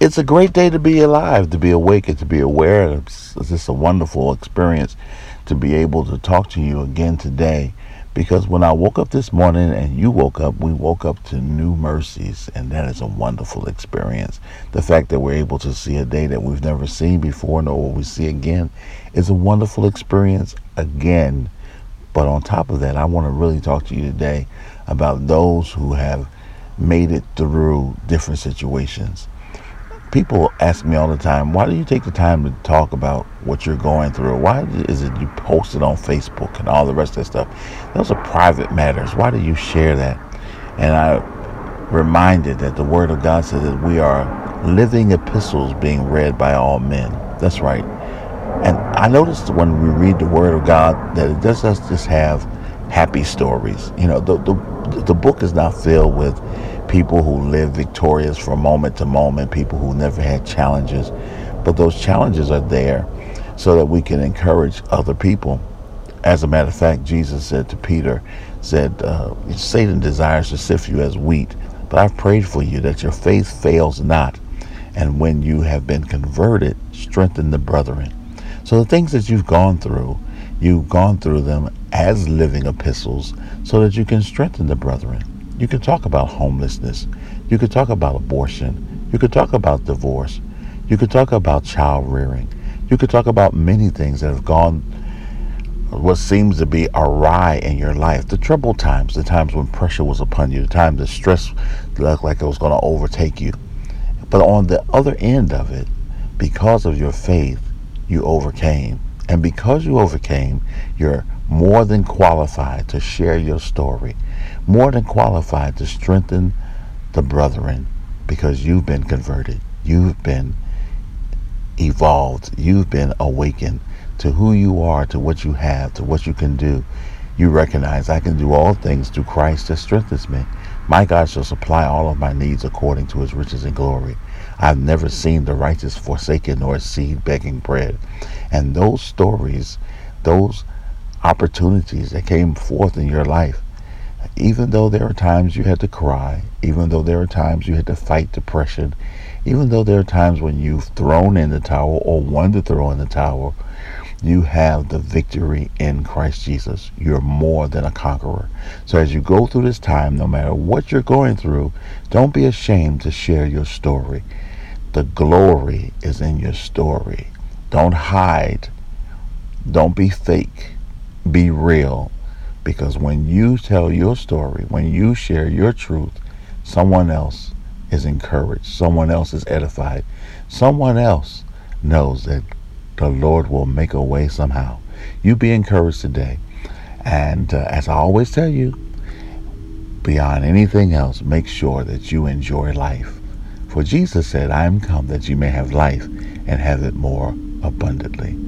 it's a great day to be alive, to be awake, and to be aware. It's, it's just a wonderful experience to be able to talk to you again today. Because when I woke up this morning and you woke up, we woke up to new mercies, and that is a wonderful experience. The fact that we're able to see a day that we've never seen before, nor will we see again, is a wonderful experience again. But on top of that, I want to really talk to you today about those who have made it through different situations people ask me all the time, why do you take the time to talk about what you're going through? Why is it you post it on Facebook and all the rest of that stuff? Those are private matters. Why do you share that? And I reminded that the Word of God says that we are living epistles being read by all men. That's right. And I noticed when we read the Word of God that it doesn't just have happy stories. You know, the, the, the book is not filled with people who live victorious from moment to moment, people who never had challenges. But those challenges are there so that we can encourage other people. As a matter of fact, Jesus said to Peter, said, uh, Satan desires to sift you as wheat, but I've prayed for you that your faith fails not. And when you have been converted, strengthen the brethren. So the things that you've gone through, you've gone through them as living epistles so that you can strengthen the brethren. You could talk about homelessness. You could talk about abortion. You could talk about divorce. You could talk about child rearing. You could talk about many things that have gone what seems to be awry in your life. The troubled times, the times when pressure was upon you, the times the stress looked like it was going to overtake you. But on the other end of it, because of your faith, you overcame. And because you overcame, you're more than qualified to share your story more than qualified to strengthen the brethren because you've been converted. You've been evolved. You've been awakened to who you are, to what you have, to what you can do. You recognize I can do all things through Christ that strengthens me. My God shall supply all of my needs according to his riches and glory. I've never seen the righteous forsaken nor seed begging bread. And those stories, those opportunities that came forth in your life, even though there are times you had to cry, even though there are times you had to fight depression, even though there are times when you've thrown in the towel or wanted to throw in the towel, you have the victory in Christ Jesus. You're more than a conqueror. So as you go through this time, no matter what you're going through, don't be ashamed to share your story. The glory is in your story. Don't hide. Don't be fake. Be real because when you tell your story, when you share your truth, someone else is encouraged, someone else is edified, someone else knows that the Lord will make a way somehow. You be encouraged today. And uh, as I always tell you, beyond anything else, make sure that you enjoy life. For Jesus said, I am come that you may have life and have it more abundantly.